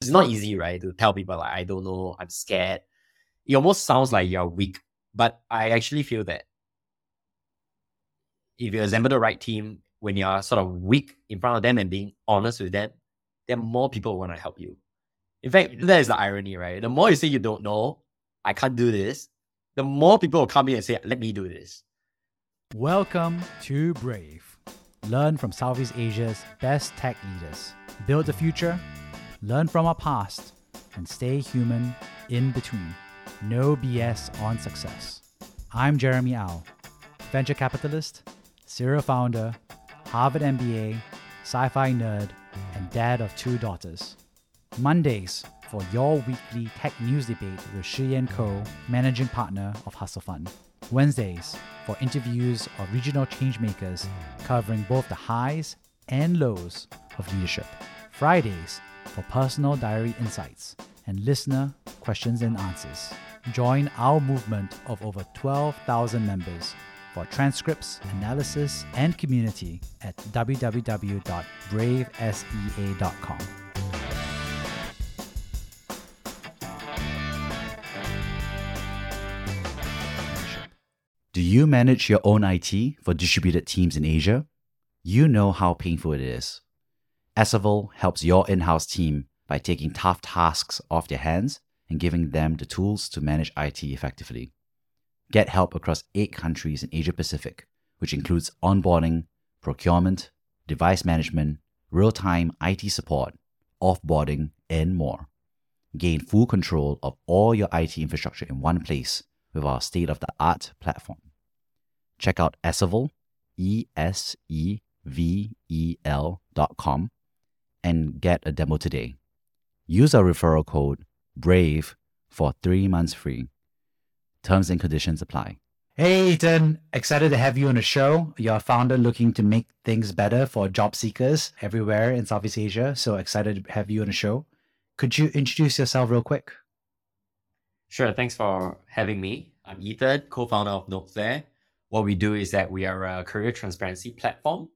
It's not easy, right? To tell people like I don't know, I'm scared. It almost sounds like you're weak. But I actually feel that if you assemble the right team, when you're sort of weak in front of them and being honest with them, then more people want to help you. In fact, that is the irony, right? The more you say you don't know, I can't do this, the more people will come in and say, let me do this. Welcome to Brave. Learn from Southeast Asia's best tech leaders. Build the future, learn from our past, and stay human in between. No BS on success. I'm Jeremy Au, venture capitalist, serial founder, Harvard MBA, sci fi nerd, and dad of two daughters. Mondays for your weekly tech news debate with Shiyan Koh, managing partner of Hustle Fund. Wednesdays for interviews of regional changemakers covering both the highs and lows of leadership. Fridays for personal diary insights and listener questions and answers. Join our movement of over 12,000 members for transcripts, analysis, and community at www.bravesea.com. Do you manage your own IT for distributed teams in Asia? You know how painful it is. Esevel helps your in house team by taking tough tasks off their hands and giving them the tools to manage IT effectively. Get help across eight countries in Asia Pacific, which includes onboarding, procurement, device management, real time IT support, offboarding, and more. Gain full control of all your IT infrastructure in one place with our state of the art platform. Check out Esevel, E S E V E L dot com, and get a demo today. Use our referral code BRAVE for three months free. Terms and conditions apply. Hey, Ethan, excited to have you on the show. You're a founder looking to make things better for job seekers everywhere in Southeast Asia. So excited to have you on the show. Could you introduce yourself real quick? Sure. Thanks for having me. I'm Ethan, co founder of NodeFlair. What we do is that we are a career transparency platform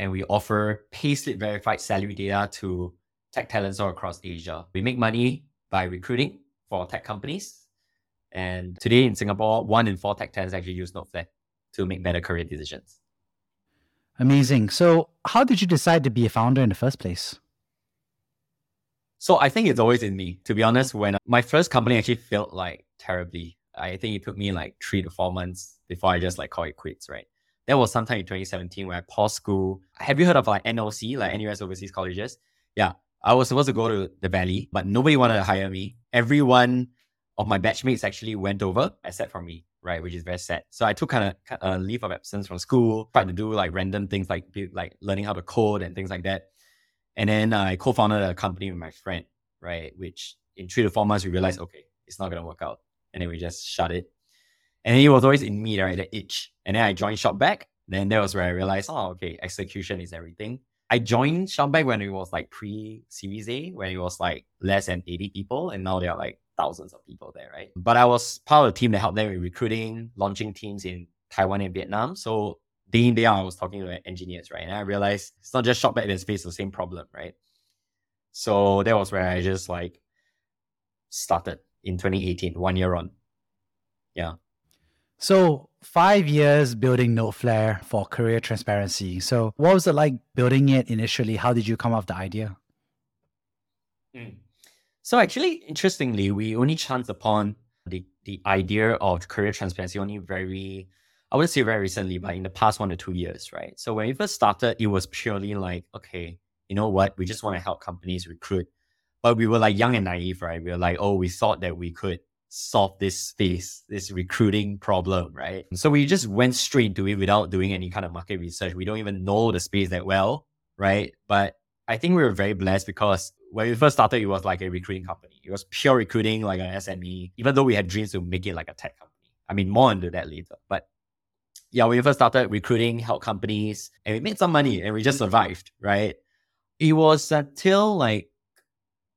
and we offer payslip verified salary data to tech talents all across Asia. We make money by recruiting for tech companies. And today in Singapore, one in four tech talents actually use NodeFlair to make better career decisions. Amazing. So, how did you decide to be a founder in the first place? So, I think it's always in me. To be honest, when my first company actually failed like terribly, I think it took me like three to four months before I just like call it quits, right? That was sometime in 2017 where I paused school. Have you heard of like NOC, like NUS Overseas Colleges? Yeah, I was supposed to go to the Valley, but nobody wanted to hire me. Everyone of my batchmates actually went over, except for me, right? Which is very sad. So I took kind of a leave of absence from school, tried to do like random things like like learning how to code and things like that. And then I co-founded a company with my friend, right? Which in three to four months we realized, okay, it's not gonna work out, and then we just shut it. And it was always in me, right? The itch. And then I joined Shopback. Then that was where I realized, oh, okay, execution is everything. I joined Shopback when it was like pre Series A, when it was like less than 80 people, and now there are like thousands of people there, right? But I was part of the team that helped them with recruiting, launching teams in Taiwan and Vietnam. So day in, day out, I was talking to engineers, right? And I realized it's not just Shopback that's faced the same problem, right? So that was where I just like started in 2018, one year on. Yeah. So five years building NodeFlair for career transparency. So what was it like building it initially? How did you come up with the idea? Mm. So actually, interestingly, we only chanced upon the, the idea of career transparency only very, I wouldn't say very recently, but in the past one to two years, right? So when we first started, it was purely like, okay, you know what? We just want to help companies recruit. But we were like young and naive, right? We were like, oh, we thought that we could solve this space, this recruiting problem, right? So we just went straight into it without doing any kind of market research. We don't even know the space that well, right? But I think we were very blessed because when we first started, it was like a recruiting company. It was pure recruiting, like an SME, even though we had dreams to make it like a tech company. I mean, more into that later. But yeah, when we first started recruiting, help companies, and we made some money and we just survived, right? It was until like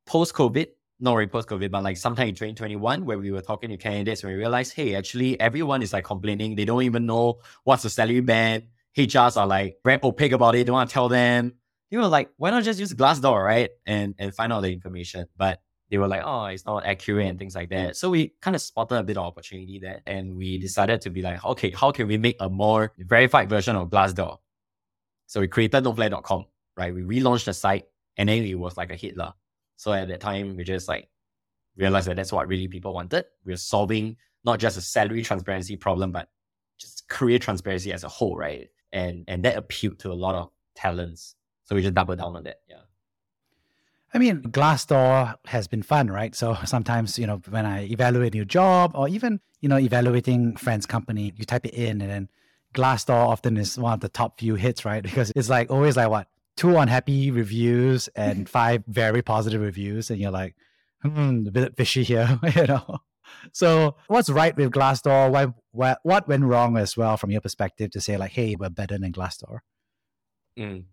post COVID not really post COVID, but like sometime in 2021, where we were talking to candidates, and we realized, hey, actually, everyone is like complaining. They don't even know what's the salary band. HRs are like very opaque about it. Don't want to tell them. you were like, why not just use Glassdoor, right? And and find out the information. But they were like, oh, it's not accurate and things like that. So we kind of spotted a bit of opportunity there. And we decided to be like, okay, how can we make a more verified version of Glassdoor? So we created nodeflair.com, right? We relaunched the site and then it was like a hit. So at that time, we just like realized that that's what really people wanted. We are solving not just a salary transparency problem, but just career transparency as a whole, right? And and that appealed to a lot of talents. So we just doubled down on that. Yeah. I mean, Glassdoor has been fun, right? So sometimes, you know, when I evaluate a new job or even, you know, evaluating friends' company, you type it in and then Glassdoor often is one of the top few hits, right? Because it's like always like what two unhappy reviews and five very positive reviews, and you're like, hmm, a bit fishy here, you know. So what's right with Glassdoor? Why, what, what went wrong as well from your perspective to say like, hey, we're better than Glassdoor? Mm.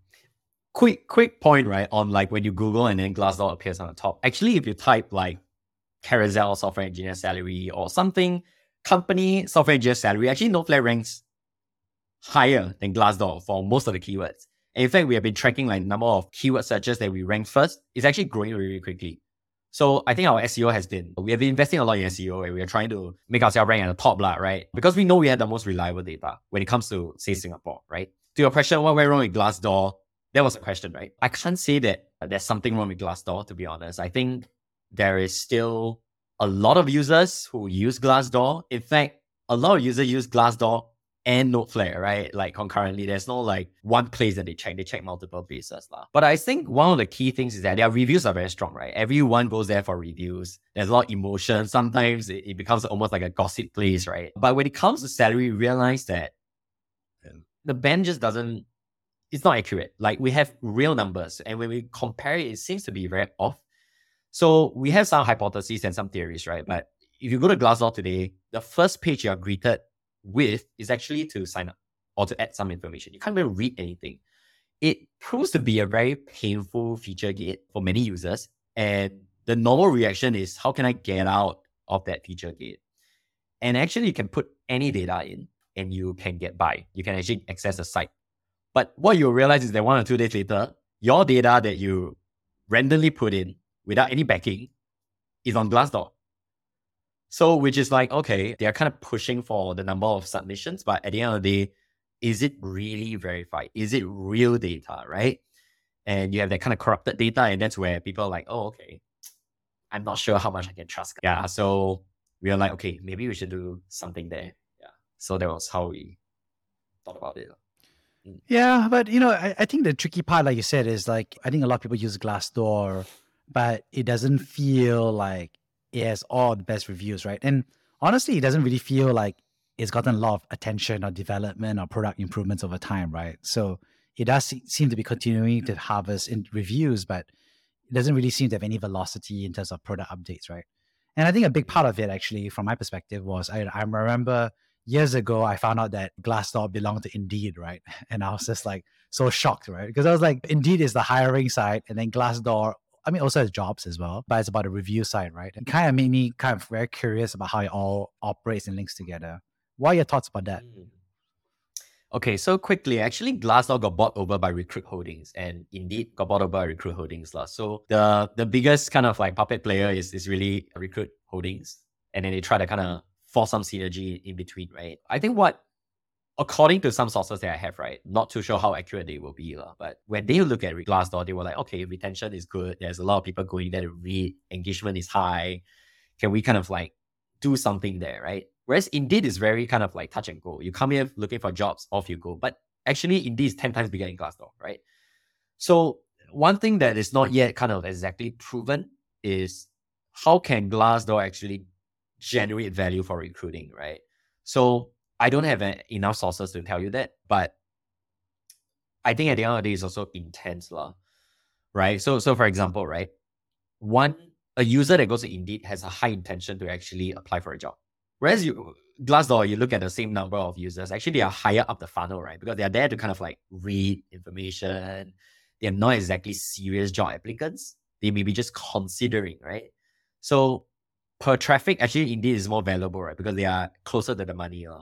Quick, quick point, right? On like when you Google and then Glassdoor appears on the top. Actually, if you type like Carousell software engineer salary or something, company software engineer salary, actually NodeFlair ranks higher than Glassdoor for most of the keywords. In fact, we have been tracking like number of keyword searches that we rank first. It's actually growing really quickly. So I think our SEO has been, we have been investing a lot in SEO and we are trying to make ourselves rank at the top, lah, right? Because we know we have the most reliable data when it comes to, say, Singapore, right? To your question, what went wrong with Glassdoor? That was a question, right? I can't say that there's something wrong with Glassdoor, to be honest. I think there is still a lot of users who use Glassdoor. In fact, a lot of users use Glassdoor and NodeFlair, right? Like concurrently, there's no like one place that they check. They check multiple places. Lah. But I think one of the key things is that their reviews are very strong, right? Everyone goes there for reviews. There's a lot of emotion. Sometimes it, it becomes almost like a gossip place, right? But when it comes to salary, realize that the band just doesn't, it's not accurate. Like we have real numbers. And when we compare it, it seems to be very off. So we have some hypotheses and some theories, right? But if you go to Glassdoor today, the first page you are greeted with is actually to sign up or to add some information. You can't even read anything. It proves to be a very painful feature gate for many users. And the normal reaction is, how can I get out of that feature gate? And actually, you can put any data in and you can get by. You can actually access the site. But what you'll realize is that one or two days later, your data that you randomly put in without any backing is on Glassdoor. So, which is like, okay, they're kind of pushing for the number of submissions, but at the end of the day, is it really verified? Is it real data, right? And you have that kind of corrupted data, and that's where people are like, oh, okay, I'm not sure how much I can trust. Yeah. So we are like, okay, maybe we should do something there. Yeah. So that was how we thought about it. Mm. Yeah, but you know, I, I think the tricky part, like you said, is like I think a lot of people use Glassdoor, but it doesn't feel like it has all the best reviews, right? And honestly, it doesn't really feel like it's gotten a lot of attention or development or product improvements over time, right? So it does seem to be continuing to harvest in reviews, but it doesn't really seem to have any velocity in terms of product updates, right? And I think a big part of it, actually, from my perspective, was I, I remember years ago I found out that Glassdoor belonged to Indeed, right? And I was just like so shocked, right? Because I was like, Indeed is the hiring site, and then Glassdoor I mean, also has jobs as well, but it's about the review side, right? It kind of made me kind of very curious about how it all operates and links together. What are your thoughts about that? Mm. Okay, so quickly, actually, Glassdoor got bought over by Recruit Holdings, and Indeed got bought over by Recruit Holdings. La. So the the biggest kind of like puppet player is is really Recruit Holdings, and then they try to kind of force some synergy in between, right? I think what according to some sources that I have, right, not too sure how accurate they will be, but when they look at Glassdoor, they were like, okay, retention is good. There's a lot of people going there to read. Engagement is high. Can we kind of like do something there, right? Whereas Indeed is very kind of like touch and go. You come here looking for jobs, off you go. But actually, Indeed is 10 times bigger than Glassdoor, right? So one thing that is not yet kind of exactly proven is how can Glassdoor actually generate value for recruiting, right? So I don't have enough sources to tell you that, but I think at the end of the day, it's also intense, lah. Right. So, so for example, right, one a user that goes to Indeed has a high intention to actually apply for a job. Whereas you Glassdoor, you look at the same number of users, actually they are higher up the funnel, right? Because they are there to kind of like read information. They're not exactly serious job applicants. They may be just considering, right? So per traffic, actually Indeed is more valuable, right? Because they are closer to the money. Uh.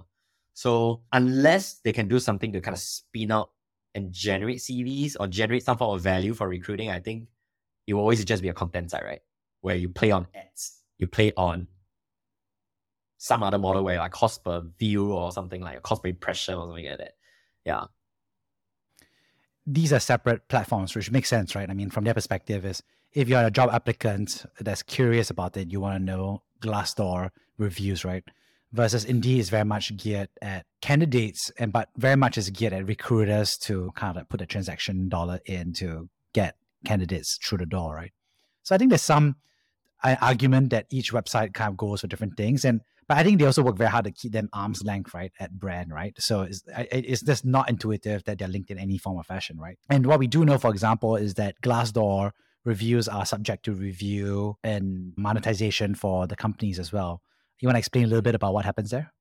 So unless they can do something to kind of spin out and generate CVs or generate some form of value for recruiting, I think it will always just be a content side, right? Where you play on ads, you play on some other model where like cost per view or something like a cost per impression or something like that. Yeah. These are separate platforms, which makes sense, right? I mean, from their perspective, is if you're a job applicant that's curious about it, you want to know Glassdoor reviews, right? Versus Indeed is very much geared at candidates, and but very much is geared at recruiters to kind of like put a transaction dollar in to get candidates through the door, right? So I think there's some uh, argument that each website kind of goes for different things, and but I think they also work very hard to keep them arm's length, right, at brand, right? So it's it's just not intuitive that they're linked in any form of fashion, right? And what we do know, for example, is that Glassdoor reviews are subject to review and monetization for the companies as well. You want to explain a little bit about what happens there?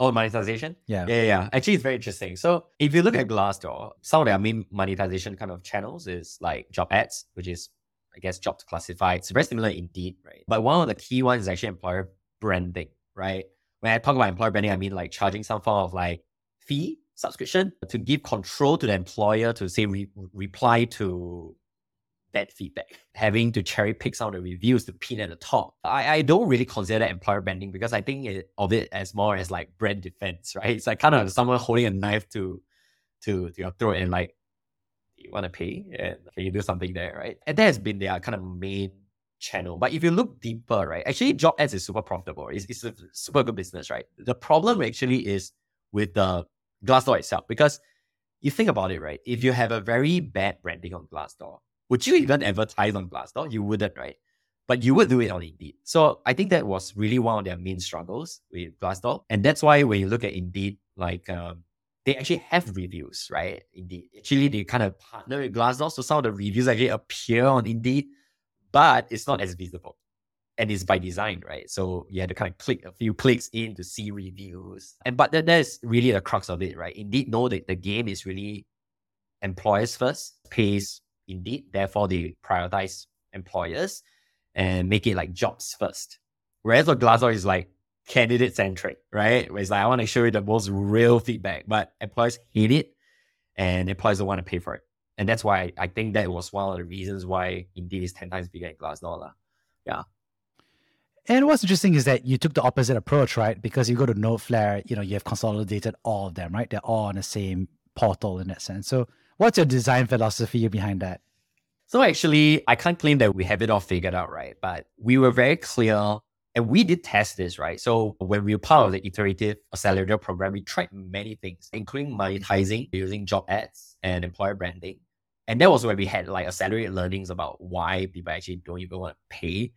Oh, monetization? Yeah. Yeah, yeah. Actually, it's very interesting. So if you look at Glassdoor, some of their main monetization kind of channels is like job ads, which is, I guess, job classified. It's very similar indeed, right? But one of the key ones is actually employer branding, right? When I talk about employer branding, I mean like charging some form of like fee subscription to give control to the employer to say re- reply to bad feedback, having to cherry pick some of the reviews to pin at the top. I, I don't really consider that employer branding because I think it, of it as more as like brand defense, right? It's like kind of someone holding a knife to to, to your throat and like, you want to pay and can you do something there, right? And that has been their kind of main channel. But if you look deeper, right, actually job ads is super profitable. It's, it's a super good business, right? The problem actually is with the Glassdoor itself because you think about it, right? If you have a very bad branding on Glassdoor, would you even advertise on Glassdoor? You wouldn't, right? But you would do it on Indeed. So I think that was really one of their main struggles with Glassdoor. And that's why when you look at Indeed, like um, they actually have reviews, right? Indeed. Actually, they kind of partner with Glassdoor. So some of the reviews actually appear on Indeed, but it's not as visible. And it's by design, right? So you had to kind of click a few clicks in to see reviews. And but that, that's really the crux of it, right? Indeed, know that the game is really employers first, pays Indeed. Therefore, they prioritize employers and make it like jobs first. Whereas the Glassdoor is like candidate centric, right? Where it's like, I want to show you the most real feedback, but employers hate it and employers don't want to pay for it. And that's why I think that was one of the reasons why Indeed is 10 times bigger than Glassdoor. Yeah. And what's interesting is that you took the opposite approach, right? Because you go to NodeFlair, you know, you have consolidated all of them, right? They're all on the same portal in that sense. So What's your design philosophy behind that? So actually, I can't claim that we have it all figured out, right? But we were very clear and we did test this, right? So when we were part of the iterative accelerator program, we tried many things, including monetizing using job ads and employer branding. And that was where we had like accelerated learnings about why people actually don't even want to pay.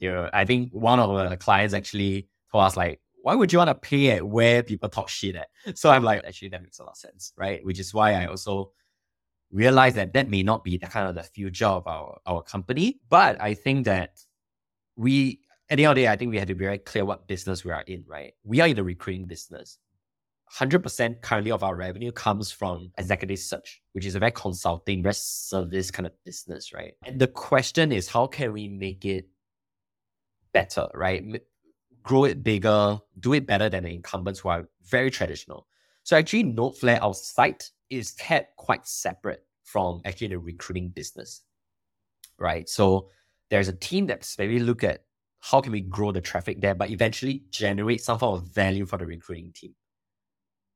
You know, I think one of the clients actually told us like, why would you want to pay at where people talk shit at? So I'm like, actually, that makes a lot of sense, right? Which is why I also realize that that may not be the kind of the future of our, our company. But I think that we, at the end of the day, I think we have to be very clear what business we are in, right? We are in the recruiting business. 100% currently of our revenue comes from executive search, which is a very consulting, very service kind of business, right? And the question is, how can we make it better, right? Grow it bigger, do it better than the incumbents who are very traditional. So actually, NodeFlair, our site is kept quite separate from actually the recruiting business, right? So there's a team that's maybe look at how can we grow the traffic there, but eventually generate some form of value for the recruiting team.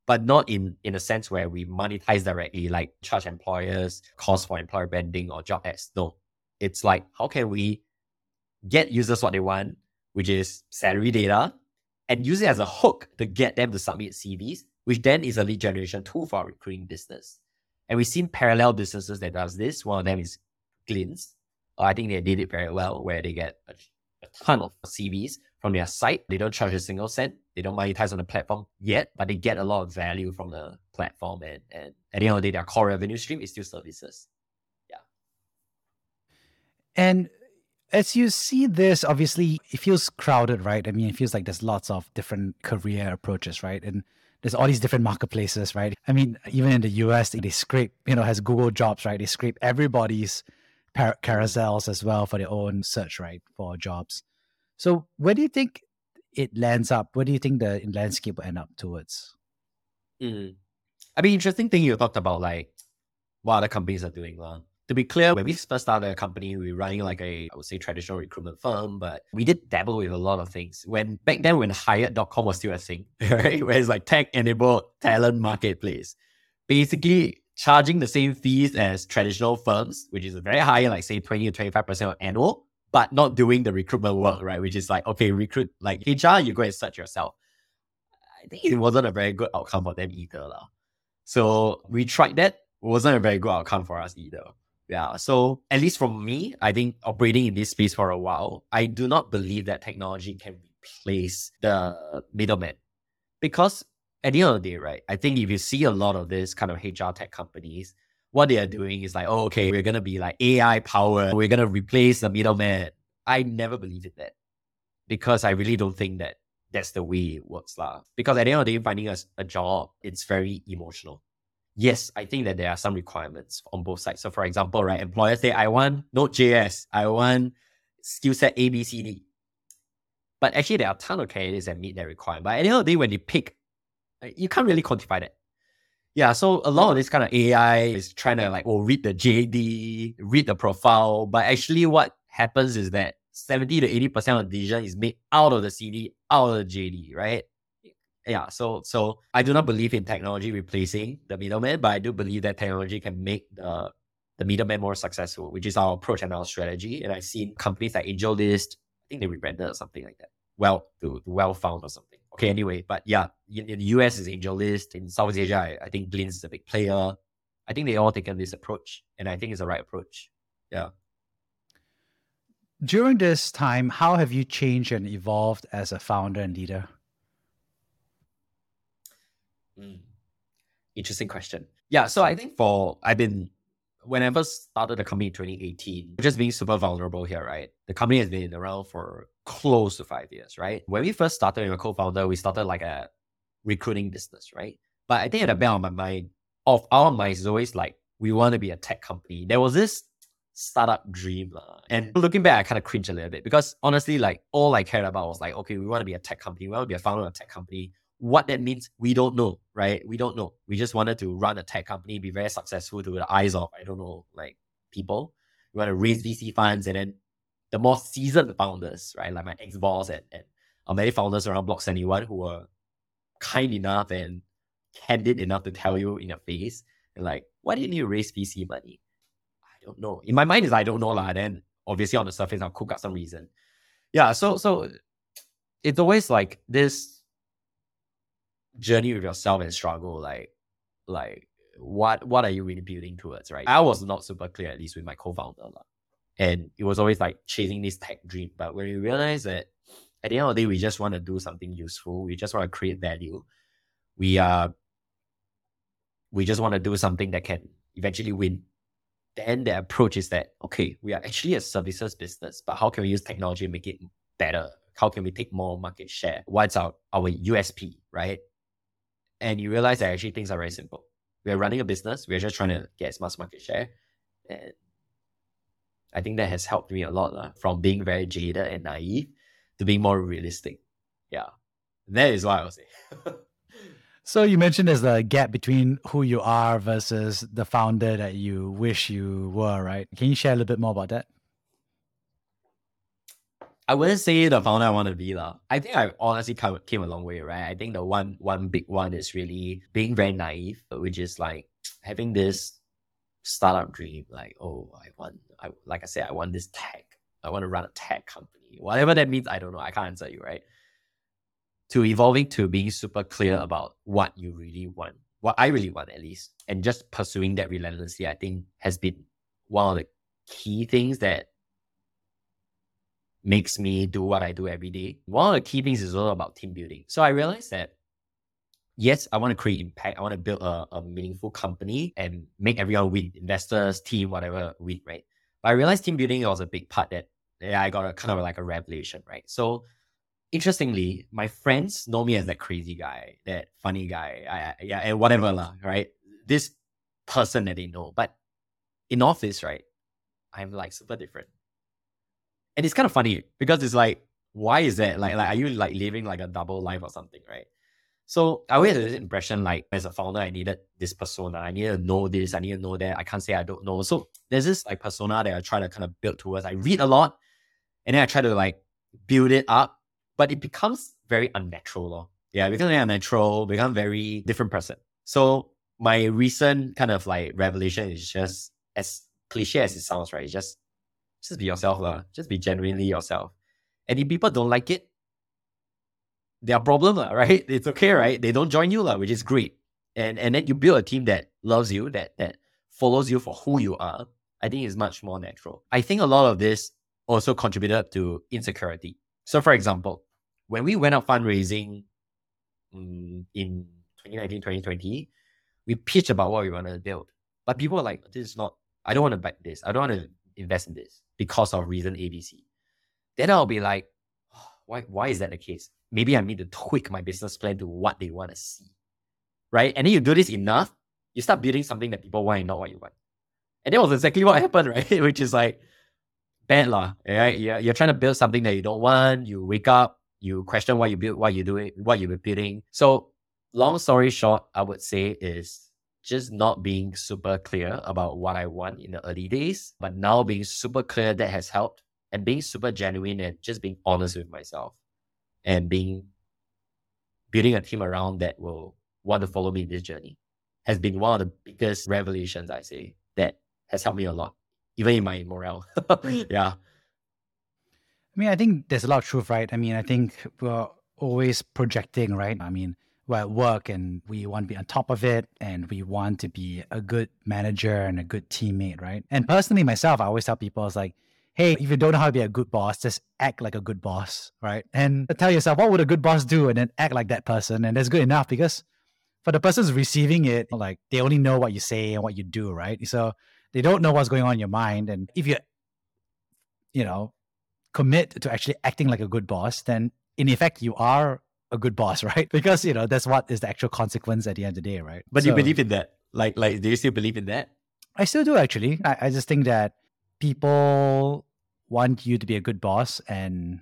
But not in in a sense where we monetize directly, like charge employers, cost for employer branding or job ads. No, it's like how can we get users what they want, which is salary data, and use it as a hook to get them to submit CVs which then is a lead generation tool for our recruiting business. And we've seen parallel businesses that does this. One of them is Glints. Uh, I think they did it very well, where they get a, a ton of CVs from their site. They don't charge a single cent. They don't monetize on the platform yet, but they get a lot of value from the platform. And, and at the end of the day, their core revenue stream is still services. Yeah. And as you see this, obviously it feels crowded, right? I mean, it feels like there's lots of different career approaches, right? And there's all these different marketplaces, right? I mean, even in the US, they scrape, you know, has Google Jobs, right? They scrape everybody's par- carousels as well for their own search, right, for jobs. So, where do you think it lands up? Where do you think the landscape will end up towards? Mm. I mean, interesting thing you talked about like what other companies are doing. Uh. To be clear, when we first started a company, we were running like a, I would say, traditional recruitment firm, but we did dabble with a lot of things. When back then, when Hired.com was still a thing, right? Where it's like tech enabled talent marketplace. Basically, charging the same fees as traditional firms, which is very high, like say 20 to 25% of annual, but not doing the recruitment work, right? Which is like, okay, recruit like HR, you go and search yourself. I think it wasn't a very good outcome for them either. La. So we tried that. It wasn't a very good outcome for us either. Yeah. So at least for me, I think operating in this space for a while, I do not believe that technology can replace the middleman. Because at the end of the day, right, I think if you see a lot of this kind of HR tech companies, what they are doing is like, oh, okay, we're gonna be like AI powered, we're gonna replace the middleman. I never believe in that. Because I really don't think that that's the way it works. La. Because at the end of the day, finding a, a job, it's very emotional yes, I think that there are some requirements on both sides. So, for example, right, employers say, I want Node.js, I want skill set A, B, C, D. But actually, there are a ton of candidates that meet that requirement. But at the end of the day, when they pick, you can't really quantify that. Yeah, so a lot of this kind of AI is trying to like, oh, read the JD, read the profile. But actually, what happens is that 70 to 80% of the decision is made out of the CD, out of the JD, right? Yeah, so so I do not believe in technology replacing the middleman, but I do believe that technology can make the the middleman more successful, which is our approach and our strategy. And I've seen companies like AngelList, I think they rebranded or something like that. Well, to, to Wellfound or something. Okay, anyway, but yeah, in, in the US is AngelList. In Southeast Asia, I, I think Glints is a big player. I think they all taken this approach, and I think it's the right approach. Yeah. During this time, how have you changed and evolved as a founder and leader? Mm. Interesting question. Yeah, so I think for I've been when I first started the company in 2018, just being super vulnerable here, right? The company has been around for close to five years, right? When we first started with a co-founder, we started like a recruiting business, right? But I think at the back of my mind, of our minds is always like we want to be a tech company. There was this startup dream. Uh, and looking back, I kind of cringe a little bit because honestly, like all I cared about was like, okay, we want to be a tech company. We want to be a founder of a tech company. What that means, we don't know, right? We don't know. We just wanted to run a tech company, be very successful to the eyes of, I don't know, like people. We want to raise VC funds and then the more seasoned founders, right? Like my ex-boss and, and our many founders around Block 71 who were kind enough and candid enough to tell you in your face, like, why didn't you raise VC money? I don't know. In my mind is I don't know lah. Then obviously on the surface I'll cook up some reason. Yeah, so so it's always like this journey with yourself and struggle like like what what are you really building towards right? I was not super clear at least with my co-founder la. and it was always like chasing this tech dream. But when we realized that at the end of the day we just want to do something useful we just want to create value we are uh, we just want to do something that can eventually win. Then the approach is that okay we are actually a services business but how can we use technology to make it better? How can we take more market share? What's our our usp right and you realize that actually things are very simple. We are running a business. We're just trying to get as much market share. And I think that has helped me a lot uh, from being very jaded and naive to being more realistic. Yeah. That is what I would say. so you mentioned there's a gap between who you are versus the founder that you wish you were, right? Can you share a little bit more about that? I wouldn't say the founder I want to be. La. I think I honestly came a long way, right? I think the one one big one is really being very naive, which is like having this startup dream, like, oh, I want I like I said, I want this tech. I want to run a tech company. Whatever that means, I don't know. I can't answer you, right? To evolving to being super clear about what you really want, what I really want at least, and just pursuing that relentlessly, I think has been one of the key things that makes me do what I do every day. One of the key things is all about team building. So I realized that yes, I want to create impact. I want to build a, a meaningful company and make everyone win, investors, team, whatever win, right? But I realized team building was a big part that yeah, I got a kind of like a revelation, right? So interestingly, my friends know me as that crazy guy, that funny guy, I, yeah, and whatever lah, right? This person that they know. But in office, right, I'm like super different and it's kind of funny because it's like, why is that? Like, like, are you like living like a double life or something, right? So I always had this impression like as a founder, I needed this persona. I needed to know this, I need to know that. I can't say I don't know. So there's this like persona that I try to kind of build towards. I read a lot and then I try to like build it up, but it becomes very unnatural. Lor. Yeah, it becomes very unnatural, become very different person. So my recent kind of like revelation is just as cliche as it sounds, right? It's just just be yourself, lah. Just be genuinely yourself. And if people don't like it, their problem, right? It's okay, right? They don't join you, which is great. And and then you build a team that loves you, that that follows you for who you are. I think it's much more natural. I think a lot of this also contributed to insecurity. So, for example, when we went out fundraising um, in 2019, 2020, we pitched about what we wanted to build. But people were like, this is not, I don't want to buy this. I don't want to invest in this because of reason ABC. Then I'll be like, why, why is that the case? maybe I need to tweak my business plan to what they want to see. Right. And then you do this enough, you start building something that people want and not what you want. And that was exactly what happened, right? Which is like bad lah. Right? You're, you're trying to build something that you don't want. You wake up, you question what you build, what you're doing, what you're building. So long story short, I would say is just not being super clear about what I want in the early days, but now being super clear that has helped and being super genuine and just being honest with myself and being building a team around that will want to follow me in this journey has been one of the biggest revelations I say that has helped me a lot, even in my morale. yeah. I mean, I think there's a lot of truth, right? I mean, I think we're always projecting, right? I mean, we're at work and we want to be on top of it and we want to be a good manager and a good teammate, right? And personally, myself, I always tell people, it's like, hey, if you don't know how to be a good boss, just act like a good boss, right? And tell yourself, what would a good boss do? And then act like that person. And that's good enough because for the person's receiving it, like they only know what you say and what you do, right? So they don't know what's going on in your mind. And if you, you know, commit to actually acting like a good boss, then in effect, you are a good boss, right? Because, you know, that's what is the actual consequence at the end of the day, right? But so, you believe in that? Like, like, do you still believe in that? I still do actually. I, I just think that people want you to be a good boss and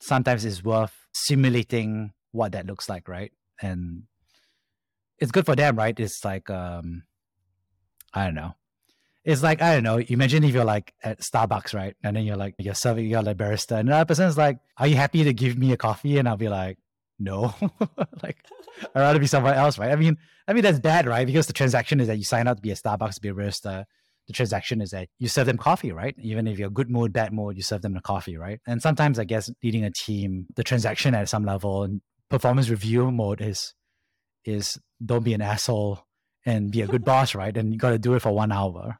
sometimes it's worth simulating what that looks like right and it's good for them right it's like um i don't know it's like i don't know imagine if you're like at starbucks right and then you're like you're serving you're like barista and that person's like are you happy to give me a coffee and i'll be like no like i'd rather be somewhere else right i mean i mean that's bad right because the transaction is that you sign up to be a starbucks to be a barista the transaction is that you serve them coffee, right? Even if you're good mood, bad mood, you serve them the coffee, right? And sometimes I guess leading a team, the transaction at some level and performance review mode is is don't be an asshole and be a good boss, right? And you got to do it for one hour.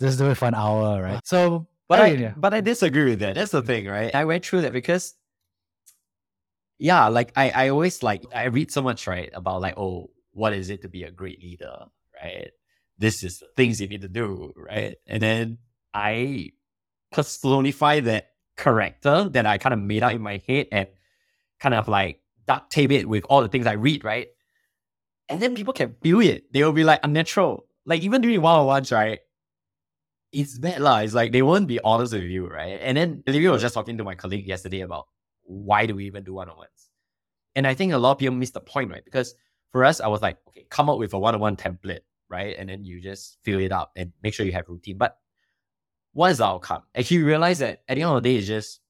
Just do it for an hour, right? So, but I, I but I disagree with that. That's the thing, right? I went through that because, yeah, like I I always like I read so much right about like oh what is it to be a great leader, right? this is the things you need to do, right? And then I personify that character that I kind of made out in my head and kind of like duct tape it with all the things I read, right? And then people can feel it. They will be like unnatural. Like even during one on ones, right? It's bad lah. It's like they won't be honest with you, right? And then Olivia was just talking to my colleague yesterday about why do we even do one on ones? And I think a lot of people miss the point, right? Because for us, I was like, okay, come up with a one on one template right? And then you just fill it up and make sure you have routine. But what is the outcome? Actually, realize that at the end of the day, it's just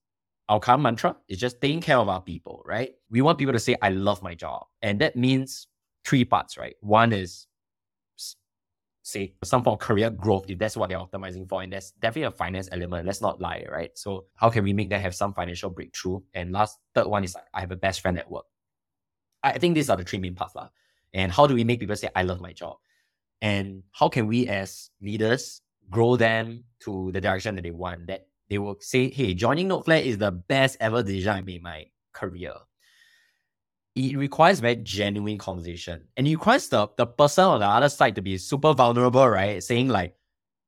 our outcome mantra. It's just taking care of our people, right? We want people to say, I love my job. And that means three parts, right? One is say some form of career growth if that's what they're optimizing for. And there's definitely a finance element. Let's not lie, right? So how can we make them have some financial breakthrough? And last third one is I have a best friend at work. I think these are the three main parts. Lah. And how do we make people say I love my job? and how can we as leaders grow them to the direction that they want that they will say hey joining nodeflair is the best ever decision i made in my career it requires very genuine conversation. And it requires the, the person on the other side to be super vulnerable right? Saying like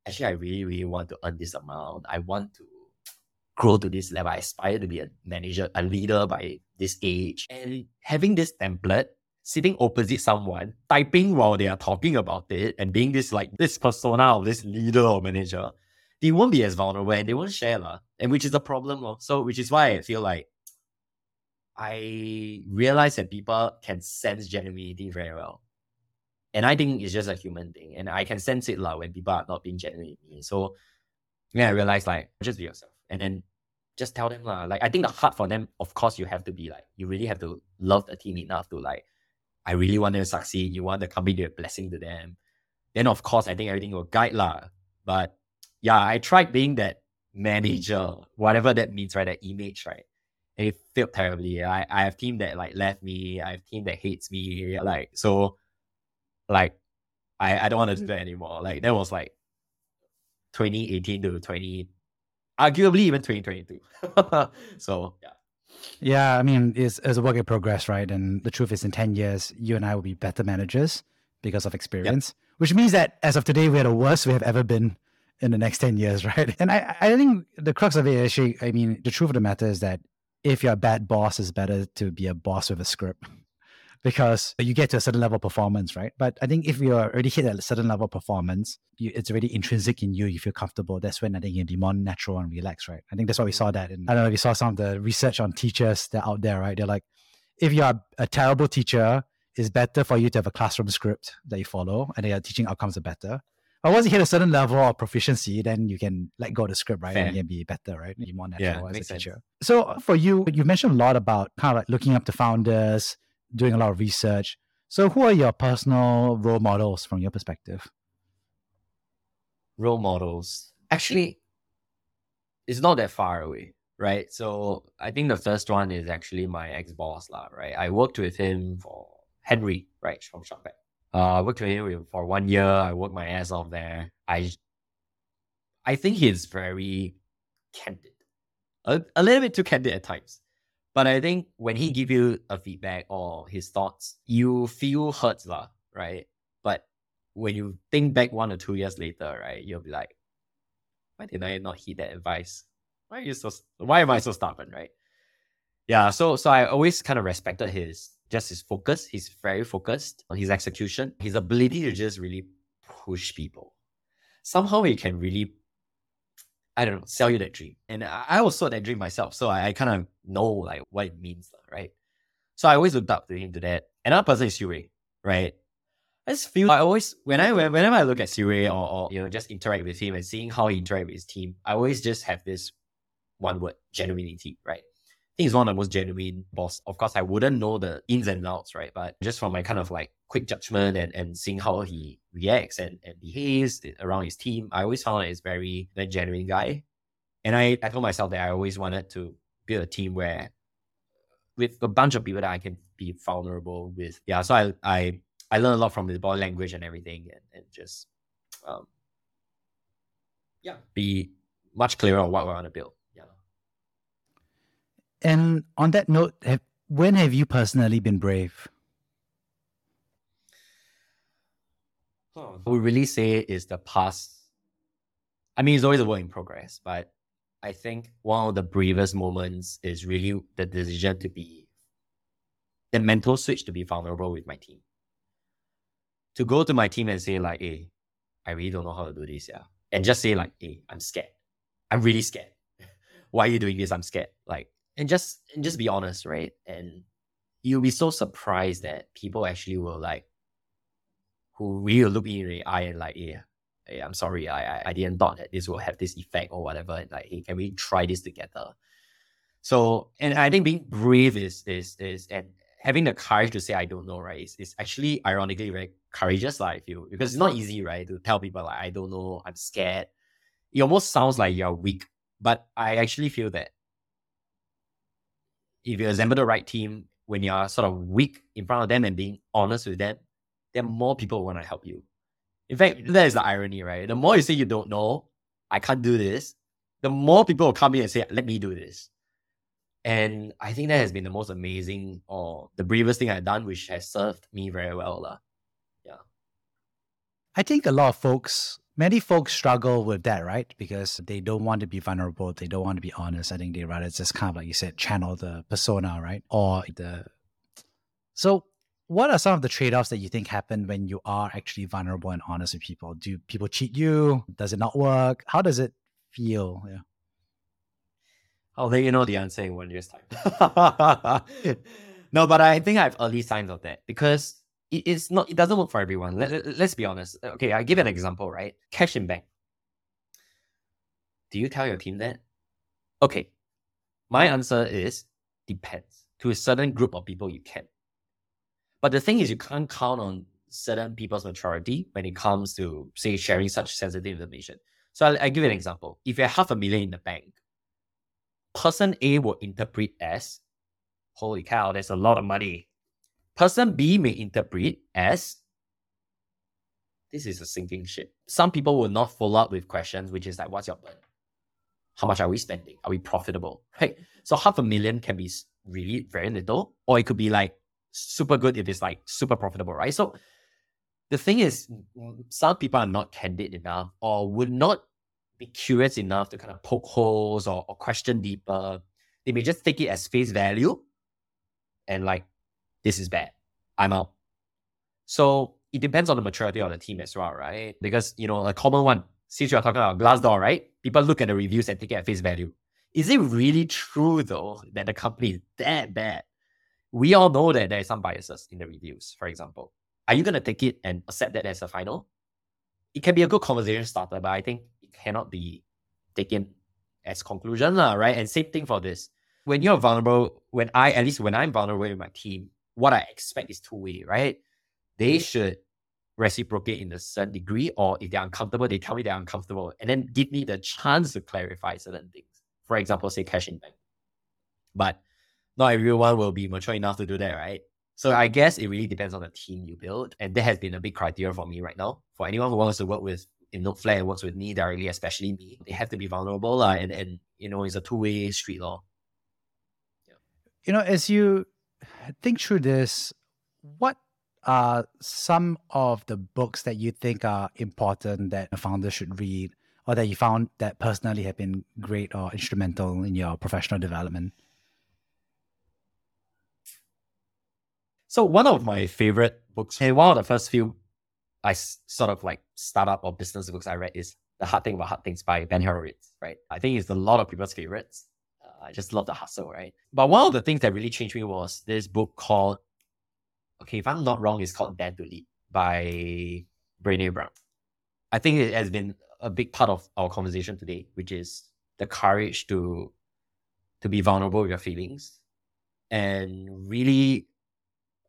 actually i really really want to earn this amount. I want to grow to this level. I aspire to be a manager a leader by this age. And having this template sitting opposite someone, typing while they are talking about it, and being this like this persona of this leader or manager, they won't be as vulnerable and they won't share, la, and which is a problem. So, which is why I feel like I realized that people can sense genuinity very well. And I think it's just a human thing. And I can sense it like when people are not being genuine with me. So yeah, I realized like just be yourself. And then just tell them lah. Like I think the hard for them, of course, you have to be like you really have to love the team enough to like, I really want them to succeed. You want the company to be a blessing to them. Then of course I think everything will guide lah. But yeah, I tried being that manager, whatever that means, right? That image, right? And it failed terribly. I, I have team that like left me. I have team that hates me. Like so like I, I don't want to do mm-hmm. that anymore. Like that was like 2018 to 20 arguably even 2022. so yeah. Yeah, I mean, it's, it's a work in progress, right? And the truth is, in 10 years, you and I will be better managers because of experience, yep. which means that as of today, we're the worst we have ever been in the next 10 years, right? And I, I think the crux of it actually, I mean, the truth of the matter is that if you're a bad boss, it's better to be a boss with a script because you get to a certain level of performance, right? But I think if you're already hit a certain level of performance, you, it's already intrinsic in you. You feel comfortable. That's when I think you'll be more natural and relaxed, right? I think that's why we saw that. And I don't know if you saw some of the research on teachers that out there, right? They're like, if you are a terrible teacher, it's better for you to have a classroom script that you follow and your teaching outcomes are better. But once you hit a certain level of proficiency, then you can let go of the script, right? Fair. And you can be better, right? Be more natural yeah, as a teacher. Sense. So for you, you mentioned a lot about kind of like looking up to founders, doing a lot of research. So, who are your personal role models from your perspective? Role models. Actually, it's not that far away, right? So, I think the first one is actually my ex boss, right? I worked with him for Henry, right, from ShopBack. Uh, I worked with him for one year. I worked my ass off there. I, I think he's very candid, a, a little bit too candid at times. But I think when he give you a feedback or his thoughts, you feel hurt, lah, right? But when you think back one or two years later, right, you'll be like, why did I not heed that advice? Why are you so why am I so stubborn, right? Yeah, so so I always kind of respected his just his focus. He's very focused on his execution, his ability to just really push people. Somehow he can really I don't know, sell you that dream. And I, also that dream myself. So I, I kind of know like what it means, right? So I always looked up to him to that. Another person is Siri, right? I just feel I always when I whenever I look at Siri or, or you know just interact with him and seeing how he interact with his team, I always just have this one word, genuinity, right? Think he's one of the most genuine boss. Of course, I wouldn't know the ins and outs, right? But just from my kind of like quick judgment and, and seeing how he reacts and, and behaves around his team, I always found that he's very, very genuine guy. And I, I told myself that I always wanted to build a team where with a bunch of people that I can be vulnerable with. Yeah. So I I, I learned a lot from the body language and everything and, and just um yeah, be much clearer on what we want to build. And on that note, have, when have you personally been brave? Oh, we really say is the past. I mean, it's always a work in progress, but I think one of the bravest moments is really the decision to be the mental switch to be vulnerable with my team. To go to my team and say, like, hey, I really don't know how to do this, yeah. And just say, like, hey, I'm scared. I'm really scared. Why are you doing this? I'm scared. Like, and just and just be honest, right? And you'll be so surprised that people actually will like who really look in the eye and like, yeah, hey, I'm sorry, I, I I didn't thought that this will have this effect or whatever. And like, hey, can we try this together? So and I think being brave is is is and having the courage to say I don't know, right? Is, is actually ironically very courageous, like I feel. Because it's not easy, right? To tell people like I don't know, I'm scared. It almost sounds like you're weak. But I actually feel that if you assemble the right team, when you're sort of weak in front of them and being honest with them, then more people want to help you. In fact, that is the irony, right? The more you say you don't know, I can't do this, the more people will come in and say, let me do this. And I think that has been the most amazing or the bravest thing I've done, which has served me very well. La. Yeah. I think a lot of folks many folks struggle with that, right? Because they don't want to be vulnerable. They don't want to be honest. I think they rather just kind of like you said, channel the persona, right? Or the. So, what are some of the trade offs that you think happen when you are actually vulnerable and honest with people? Do people cheat you? Does it not work? How does it feel? Yeah. Oh, I'll let you know the answer in one year's time. no, but I think I have early signs of that because it is not. It doesn't work for everyone. Let, let's be honest. Okay, I give an example. Right, cash in bank. Do you tell your team that? Okay, my answer is depends. To a certain group of people, you can. But the thing is, you can't count on certain people's maturity when it comes to, say, sharing such sensitive information. So I'll, I'll give you an example. If you have half a million in the bank, person A will interpret as, holy cow, there's a lot of money. Person B may interpret as, this is a sinking ship. Some people will not follow up with questions, which is like, what's your plan? How much are we spending? Are we profitable? Right. So half a million can be really very little, or it could be like super good if it's like super profitable, right? So the thing is, mm, mm, some people are not candid enough or would not be curious enough to kind of poke holes or, or question deeper. They may just take it as face value and like, this is bad. I'm out. So it depends on the maturity of the team as well, right? Because, you know, a common one, since you're talking about Glassdoor, right? People look at the reviews and take it at face value. Is it really true though that the company is that bad? We all know that there are some biases in the reviews, for example. Are you going to take it and accept that as a final? It can be a good conversation starter, but I think it cannot be taken as conclusion, right? And same thing for this. When you're vulnerable, when I, at least when I'm vulnerable with my team, what I expect is two way, right? They should reciprocate in a certain degree, or if they're uncomfortable, they tell me they're uncomfortable and then give me the chance to clarify certain things. For example, say cash in bank. But not everyone will be mature enough to do that, right? So I guess it really depends on the team you build. And that has been a big criteria for me right now. For anyone who wants to work with in NodeFlair and works with me directly, especially me, they have to be vulnerable. Uh, and, and, you know, it's a two way street law. Yeah. You know, as you think through this, what are some of the books that you think are important that a founder should read or that you found that personally have been great or instrumental in your professional development? So one of my favorite books, and one of the first few I sort of like startup or business books I read is The Hard Thing About Hard Things by Ben Horowitz, right? I think it's a lot of people's favorites. I just love the hustle, right? But one of the things that really changed me was this book called, okay, if I'm not wrong, it's called Dare to Lead by Brene Brown. I think it has been a big part of our conversation today, which is the courage to to be vulnerable with your feelings and really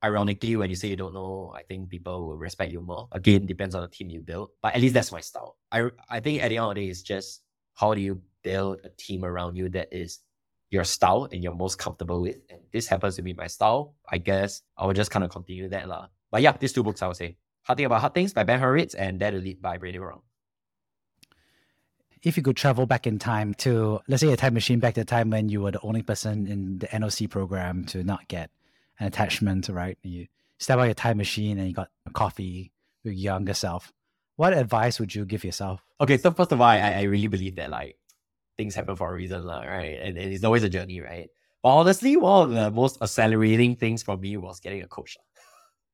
ironically, when you say you don't know, I think people will respect you more. Again, depends on the team you build, but at least that's my style. I I think at the end of the day, it's just how do you build a team around you that is your style and you're most comfortable with. And this happens to be my style. I guess I will just kind of continue that. lah. But yeah, these two books I would say. Hard Thing About Hard Things by Ben Horowitz and to Lead by Brene Brown. If you could travel back in time to, let's say, a time machine back to the time when you were the only person in the NOC program to not get an attachment, right? You step out your time machine and you got a coffee with your younger self. What advice would you give yourself? Okay, so first of all, I, I really believe that like things happen for a reason, right? And, and it's always a journey, right? But honestly, one of the most accelerating things for me was getting a coach.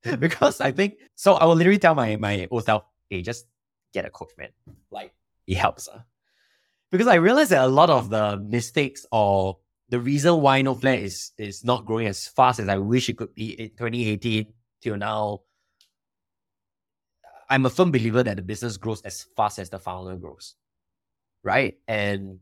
because I think so I will literally tell my my old self, hey, just get a coach, man. Like it helps. Uh. Because I realized that a lot of the mistakes or the reason why NodeFlair is is not growing as fast as I wish it could be in 2018 till now. I'm a firm believer that the business grows as fast as the founder grows. Right. And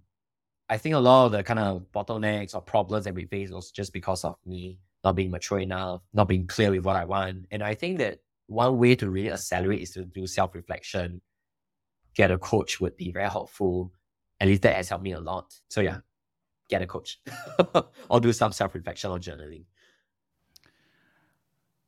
I think a lot of the kind of bottlenecks or problems that we face was just because of me not being mature enough, not being clear with what I want. And I think that one way to really accelerate is to do self reflection. Get a coach would be very helpful. At least that has helped me a lot. So yeah, get a coach or do some self reflection or journaling.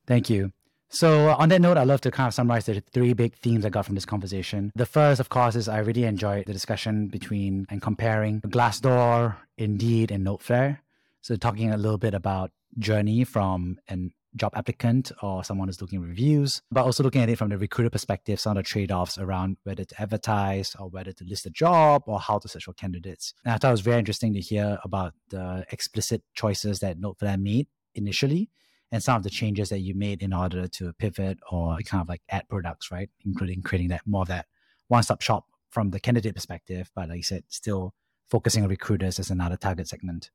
Thank you. So, uh, on that note, I'd love to kind of summarize the three big themes I got from this conversation. The first, of course, is I really enjoyed the discussion between and comparing Glassdoor, Indeed, and NodeFlair. So, talking a little bit about journey from an job applicant or someone who's looking reviews, but also looking at it from the recruiter perspective, some of the trade offs around whether to advertise or whether to list a job or how to search for candidates. And I thought it was very interesting to hear about the explicit choices that NodeFlair made initially and some of the changes that you made in order to pivot or kind of like add products, right? Including creating that more of that one stop shop from the candidate perspective, but like you said, still focusing on recruiters as another target segment.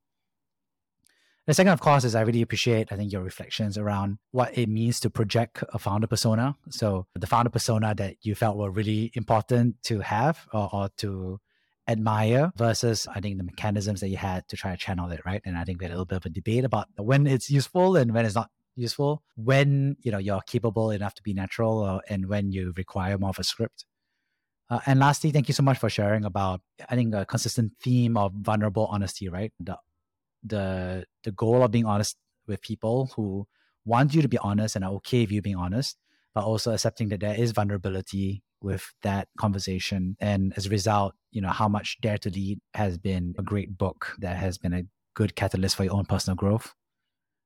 The second, of course, is I really appreciate, I think, your reflections around what it means to project a founder persona. So the founder persona that you felt were really important to have or, or to admire versus I think the mechanisms that you had to try to channel it, right? And I think we had a little bit of a debate about when it's useful and when it's not useful, when you know you're capable enough to be natural, or, and when you require more of a script. Uh, and lastly, thank you so much for sharing about I think a consistent theme of vulnerable honesty, right? The the the goal of being honest with people who want you to be honest and are okay with you being honest, but also accepting that there is vulnerability with that conversation. And as a result, you know, how much Dare to Lead has been a great book that has been a good catalyst for your own personal growth.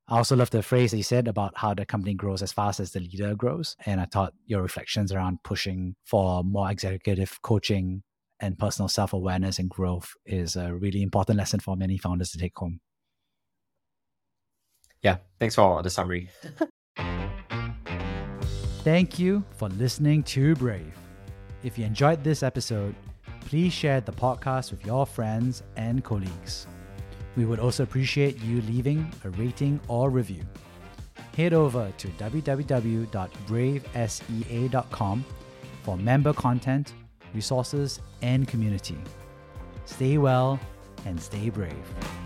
I also love the phrase that you said about how the company grows as fast as the leader grows. And I thought your reflections around pushing for more executive coaching and personal self awareness and growth is a really important lesson for many founders to take home. Yeah, thanks for the summary. Thank you for listening to Brave. If you enjoyed this episode, please share the podcast with your friends and colleagues. We would also appreciate you leaving a rating or review. Head over to www.bravesea.com for member content, resources, and community. Stay well and stay brave.